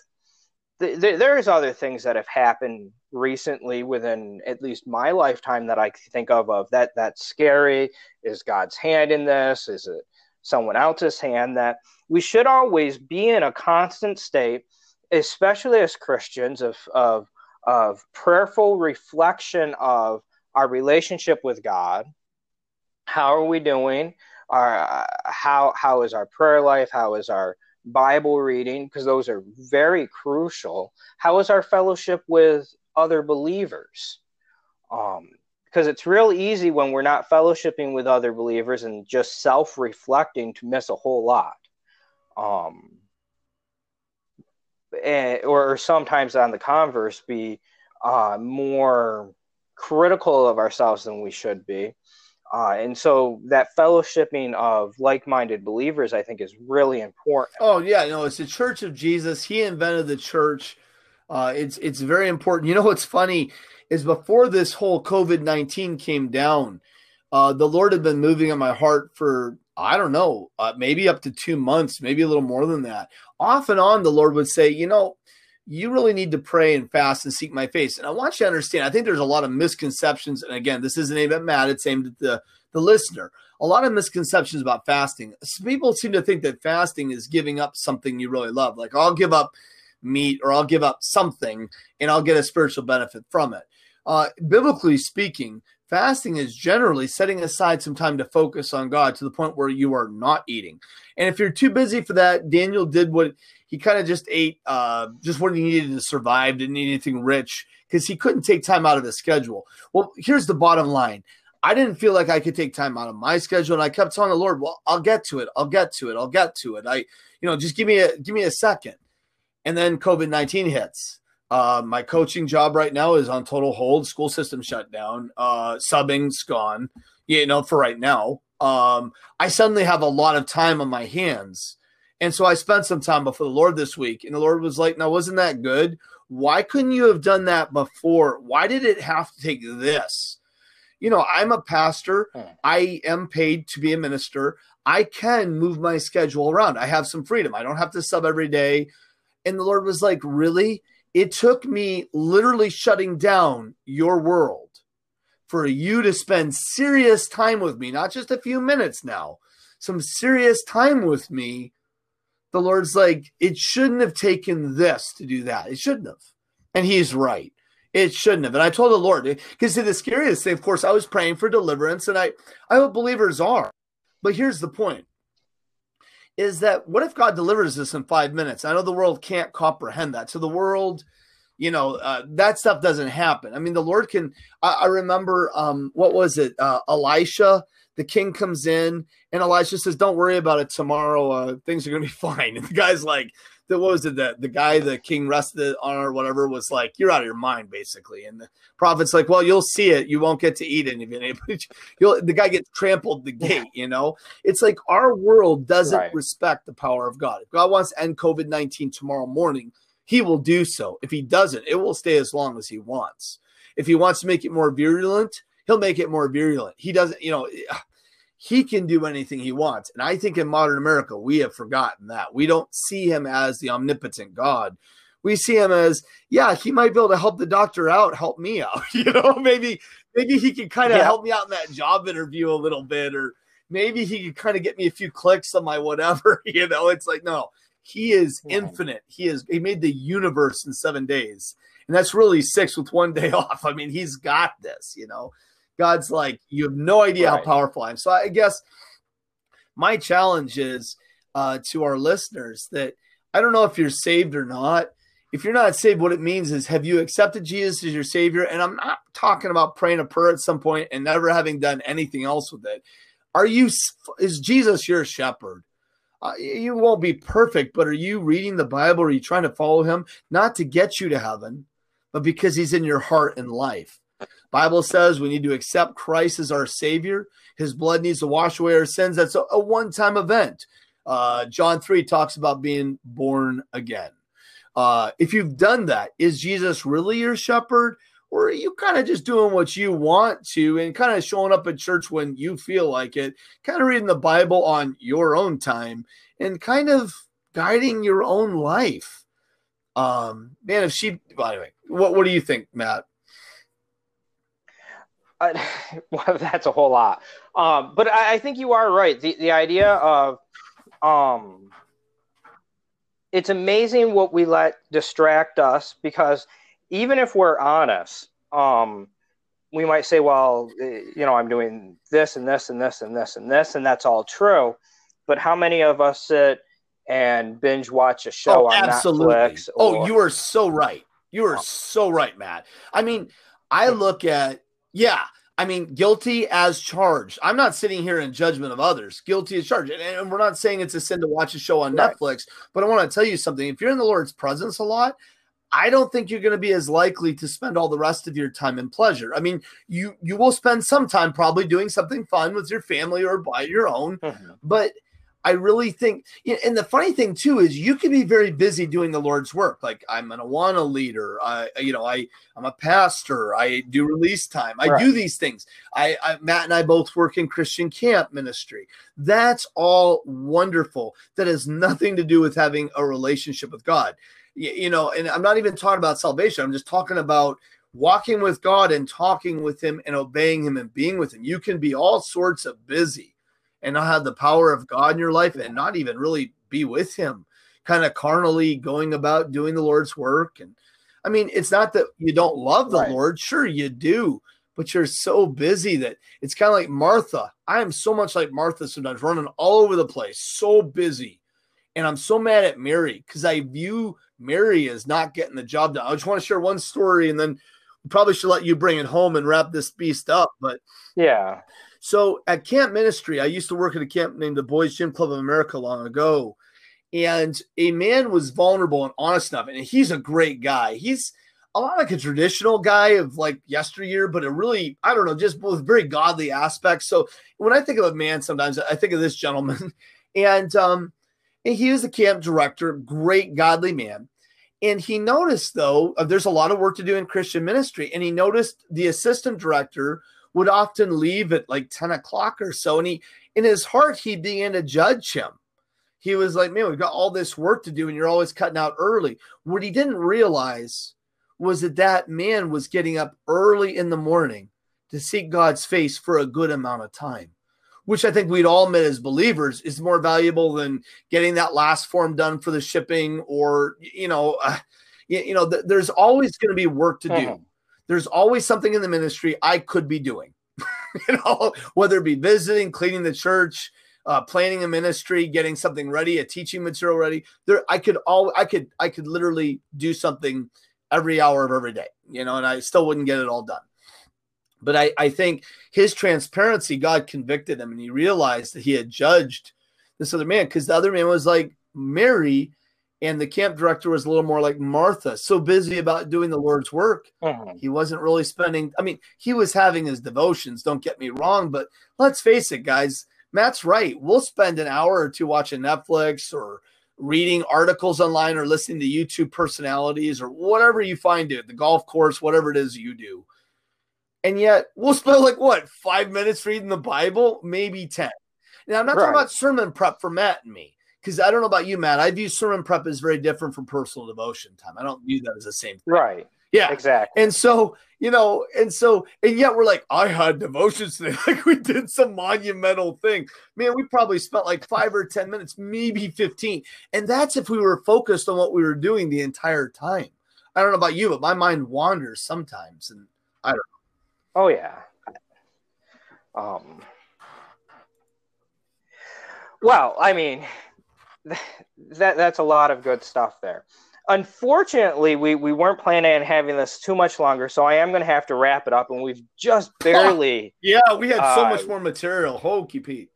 th- th- there's other things that have happened recently within at least my lifetime that I think of of that that's scary. Is God's hand in this? Is it someone else's hand? That we should always be in a constant state, especially as Christians, of of of prayerful reflection of our relationship with God. How are we doing? Our uh, how how is our prayer life? How is our Bible reading? Because those are very crucial. How is our fellowship with other believers? Um, because it's real easy when we're not fellowshipping with other believers and just self-reflecting to miss a whole lot. Um, and, or, or sometimes on the converse, be uh, more critical of ourselves than we should be. Uh, and so that fellowshipping of like-minded believers, I think, is really important. Oh yeah, no, it's the Church of Jesus. He invented the church. Uh, it's it's very important. You know what's funny is before this whole COVID nineteen came down, uh, the Lord had been moving in my heart for I don't know, uh, maybe up to two months, maybe a little more than that. Off and on, the Lord would say, you know, you really need to pray and fast and seek my face. And I want you to understand, I think there's a lot of misconceptions. And again, this isn't aimed at Matt, it's aimed at the, the listener. A lot of misconceptions about fasting. People seem to think that fasting is giving up something you really love. Like, I'll give up meat or I'll give up something and I'll get a spiritual benefit from it. Uh, biblically speaking, fasting is generally setting aside some time to focus on God to the point where you are not eating. And if you're too busy for that, Daniel did what he kind of just ate uh, just what he needed to survive, didn't need anything rich because he couldn't take time out of his schedule. Well, here's the bottom line. I didn't feel like I could take time out of my schedule, and I kept telling the Lord, "Well, I'll get to it. I'll get to it. I'll get to it. I, you know, just give me a give me a second. And then COVID nineteen hits. Uh, my coaching job right now is on total hold. School system shut down. Uh, subbing's gone. You know, for right now. Um, I suddenly have a lot of time on my hands and so I spent some time before the Lord this week, and the Lord was like, "Now, wasn't that good? Why couldn't you have done that before? Why did it have to take this?" You know, I'm a pastor. Hmm. I am paid to be a minister. I can move my schedule around. I have some freedom. I don't have to sub every day. And the Lord was like, Really? It took me literally shutting down your world for you to spend serious time with me, not just a few minutes now, some serious time with me the Lord's like, it shouldn't have taken this to do that. It shouldn't have. And he's right. It shouldn't have. And I told the Lord, because the scariest thing, of course, I was praying for deliverance, and I, I hope believers are. But here's the point is that what if God delivers us in five minutes? I know the world can't comprehend that. So the world, you know, uh, that stuff doesn't happen. I mean, the Lord can. I, I remember, um, what was it? Uh, Elisha the king comes in, and Elijah says, "Don't worry about it. Tomorrow, uh, things are going to be [laughs] fine." And the guy's like, "The what was it? The the guy the king rested on or whatever was like, you're out of your mind, basically." And the prophet's like, "Well, you'll see it. You won't get to eat any of it. [laughs] You'll the guy gets trampled the gate. You know, it's like our world doesn't right. respect the power of God. If God wants to end COVID nineteen tomorrow morning." He will do so. If he doesn't, it will stay as long as he wants. If he wants to make it more virulent, he'll make it more virulent. He doesn't, you know, he can do anything he wants. And I think in modern America, we have forgotten that. We don't see him as the omnipotent God. We see him as, yeah, he might be able to help the doctor out, help me out. [laughs] You know, maybe maybe he can kind of yeah. help me out in that job interview a little bit, or maybe he could kind of get me a few clicks on my whatever. [laughs] You know, it's like, no, he is infinite. He is he made the universe in seven days. And that's really six with one day [laughs] off. I mean, he's got this, you know. God's like, you have no idea right. how powerful I am. So I guess my challenge is uh, to our listeners that I don't know if you're saved or not. If you're not saved, what it means is have you accepted Jesus as your Savior? And I'm not talking about praying a prayer at some point and never having done anything else with it. Are you, is Jesus your shepherd? Uh, you won't be perfect, but are you reading the Bible? Are you trying to follow him? Not to get you to heaven, but because he's in your heart and life. Bible says we need to accept Christ as our Savior. His blood needs to wash away our sins. That's a, a one-time event. Uh, John 3 talks about being born again. Uh, if you've done that, is Jesus really your shepherd? or are you kind of just doing what you want to and kind of showing up at church when you feel like it, kind of reading the Bible on your own time and kind of guiding your own life? Um, man, if she, well, anyway, what, what do you think, Matt? [laughs] Well, that's a whole lot. Um, but I, I, think you are right. The, the idea of, um, it's amazing what we let distract us because even if we're honest, um, we might say, well, you know, I'm doing this and this and this and this and this, and that's all true. But how many of us sit and binge watch a show oh, on absolutely. Netflix? Oh, or... Oh, you are so right. You are so right, Matt. I mean, I look at, yeah, I mean, guilty as charged. I'm not sitting here in judgment of others. Guilty as charged. And, and we're not saying it's a sin to watch a show on right. Netflix, but I want to tell you something. If you're in the Lord's presence a lot, I don't think you're going to be as likely to spend all the rest of your time in pleasure. I mean, you you will spend some time probably doing something fun with your family or by your own, mm-hmm. but I really think, and the funny thing too is you can be very busy doing the Lord's work. Like I'm an Awana leader. I, you know, I, I'm a pastor. I do release time. I right. do these things. I, I, Matt and I both work in Christian camp ministry. That's all wonderful. That has nothing to do with having a relationship with God. You, you know, and I'm not even talking about salvation. I'm just talking about walking with God and talking with Him and obeying Him and being with Him. You can be all sorts of busy and not have the power of God in your life and not even really be with Him, kind of carnally going about doing the Lord's work. And I mean, it's not that you don't love the right. Lord, sure, you do, but you're so busy that it's kind of like Martha. I am so much like Martha sometimes, running all over the place, so busy. And I'm so mad at Mary because I view Mary as not getting the job done. I just want to share one story and then probably should let you bring it home and wrap this beast up. But yeah, so at Camp Ministry, I used to work at a camp named the Boys Gym Club of America long ago. And a man was vulnerable and honest enough. And he's a great guy. He's a lot like a traditional guy of like yesteryear, but a really, I don't know, just with very godly aspects. So when I think of a man, sometimes I think of this gentleman. [laughs] And um, and he was the camp director, great godly man. And he noticed, though, uh, there's a lot of work to do in Christian ministry. And he noticed the assistant director would often leave at like 10 o'clock or so. And he, in his heart, he began to judge him. He was like, man, we've got all this work to do and you're always cutting out early. What he didn't realize was that that man was getting up early in the morning to seek God's face for a good amount of time, which I think we'd all admit as believers is more valuable than getting that last form done for the shipping or, you know, uh, you, you, know, th- there's always going to be work to do. Uh-huh there's always something in the ministry I could be doing, [laughs] you know, whether it be visiting, cleaning the church, uh, planning a ministry, getting something ready, a teaching material ready. There, I could all, I could, I could literally do something every hour of every day, you know, and I still wouldn't get it all done. But I, I think his transparency, God convicted him, and he realized that he had judged this other man because the other man was like Mary and the camp director was a little more like Martha, so busy about doing the Lord's work. Mm-hmm. He wasn't really spending, I mean, he was having his devotions, don't get me wrong, but let's face it, guys, Matt's right. We'll spend an hour or two watching Netflix or reading articles online or listening to YouTube personalities or whatever you find it, the golf course, whatever it is you do. And yet we'll spend like what, five minutes reading the Bible, maybe 10. Now, I'm not right. talking about sermon prep for Matt and me because I don't know about you, Matt. I view sermon prep as very different from personal devotion time. I don't view that as the same thing. Right. Yeah. Exactly. And so, you know, and so, and yet we're like, I had devotions today. [laughs] Like we did some monumental thing. Man, we probably spent like five or 10 minutes, maybe 15. And that's if we were focused on what we were doing the entire time. I don't know about you, but my mind wanders sometimes. And I don't know. Oh, yeah. Um, well, I mean, that that's a lot of good stuff there. Unfortunately, we, we weren't planning on having this too much longer, so I am going to have to wrap it up, and we've just barely. [laughs] yeah, we had so uh, much more material. Hokey Pete.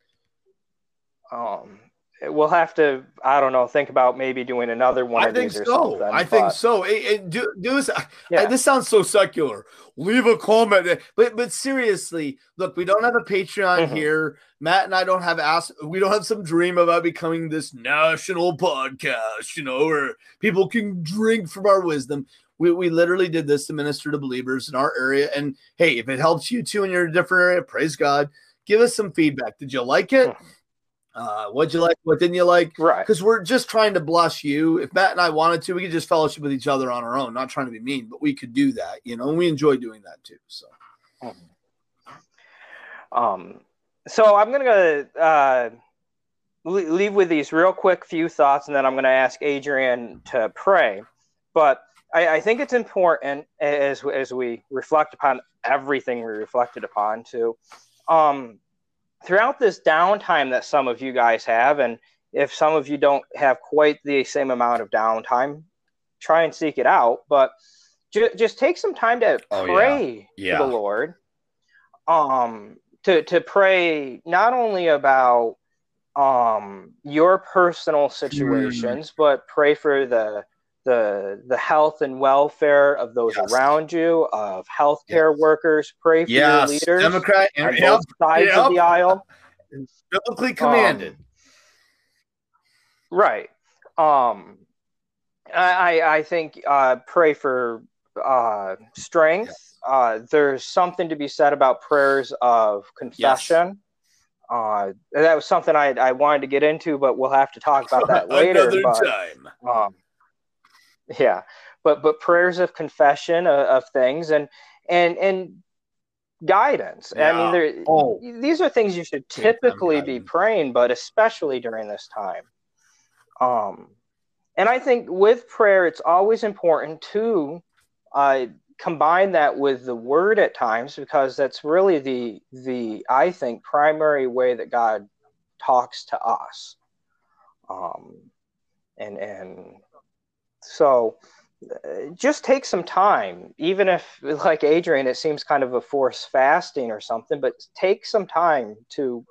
Um, we'll have to i don't know think about maybe doing another one i think so i think so it, it, do, do this yeah. I, this sounds so secular leave a comment but but seriously look we don't have a patreon mm-hmm. here matt and i don't have asked we don't have some dream about becoming this national podcast you know where people can drink from our wisdom We, we literally did this to minister to believers in our area. And hey, if it helps you too in your different area, praise God. Give us some feedback. Did you like it? Uh, what'd you like? What didn't you like? Right. Because we're just trying to bless you. If Matt and I wanted to, we could just fellowship with each other on our own, not trying to be mean, but we could do that, you know, and we enjoy doing that too. So, um, so I'm going to uh, leave with these real quick few thoughts, and then I'm going to ask Adrian to pray. But I, I, think it's important as as we reflect upon everything we reflected upon to um, throughout this downtime that some of you guys have, and if some of you don't have quite the same amount of downtime, try and seek it out. But ju- just take some time to oh, pray yeah. Yeah. to the Lord. Um, to to pray not only about um your personal situations, mm. but pray for the the the health and welfare of those yes. around you, of healthcare yes. workers. Pray for yes. your leaders. Democrat on both sides yep. of the aisle. [laughs] Biblically commanded. Um, right. Um, I I think uh, pray for uh, strength. Uh, there's something to be said about prayers of confession. Uh, that was something I, I wanted to get into, but we'll have to talk about that [laughs] later. Another but, time. Um, yeah. But but prayers of confession of, of things and and and guidance. Yeah. i mean oh. these are things you should typically be praying but especially during this time. Um and i think with prayer it's always important to uh, combine that with the word at times because that's really the the i think primary way that god talks to us. Um and and so uh, just take some time, even if, like Adrian, it seems kind of a forced fasting or something, but take some time to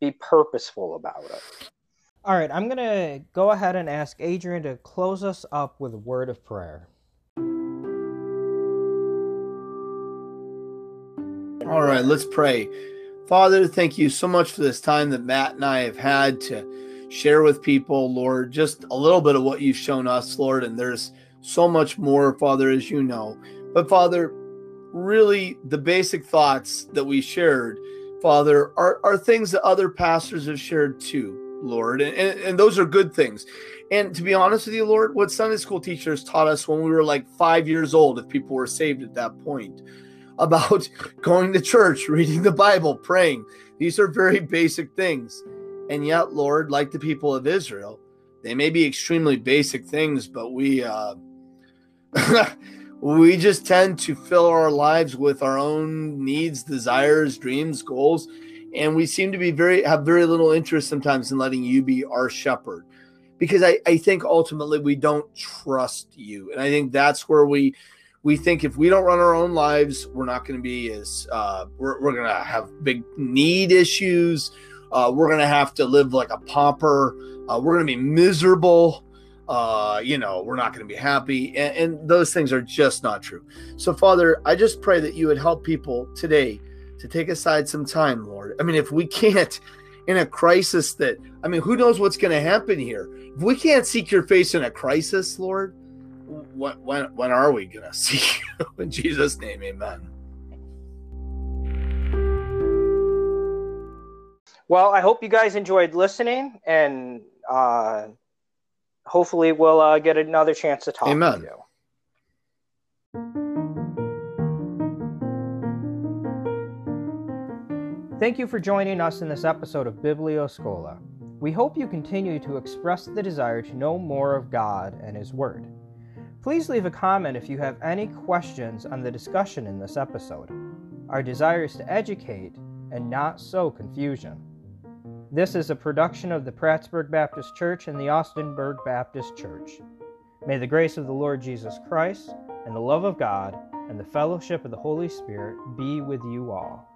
be purposeful about it. All right, I'm going to go ahead and ask Adrian to close us up with a word of prayer. All right, let's pray. Father, thank you so much for this time that Matt and I have had to share with people, Lord, just a little bit of what you've shown us, Lord. And there's so much more, Father, as you know. But Father, really the basic thoughts that we shared, Father, are, are things that other pastors have shared too, Lord. And, and, and those are good things. And to be honest with you, Lord, what Sunday school teachers taught us when we were like five years old, if people were saved at that point, [laughs] about going to church, reading the Bible, praying. These are very basic things. And yet, Lord, like the people of Israel, they may be extremely basic things, but we uh, [laughs] we just tend to fill our lives with our own needs, desires, dreams, goals, and we seem to be very have very little interest sometimes in letting you be our shepherd. Because I, I think ultimately we don't trust you. And I think that's where we we think if we don't run our own lives, we're not going to be as uh, we're, we're going to have big need issues uh, we're going to have to live like a pauper. Uh, we're going to be miserable. Uh, you know, we're not going to be happy. And, and those things are just not true. So, Father, I just pray that you would help people today to take aside some time, Lord. I mean, if we can't in a crisis that, I mean, who knows what's going to happen here? If we can't seek your face in a crisis, Lord, when, when, when are we going [laughs] to see you? In Jesus' name, amen. Well, I hope you guys enjoyed listening, and uh, hopefully, we'll uh, get another chance to talk Amen. you. Thank you for joining us in this episode of Biblioscola. We hope you continue to express the desire to know more of God and His Word. Please leave a comment if you have any questions on the discussion in this episode. Our desire is to educate and not sow confusion. This is a production of the Prattsburgh Baptist Church and the Austinburg Baptist Church. May the grace of the Lord Jesus Christ, and the love of God, and the fellowship of the Holy Spirit be with you all.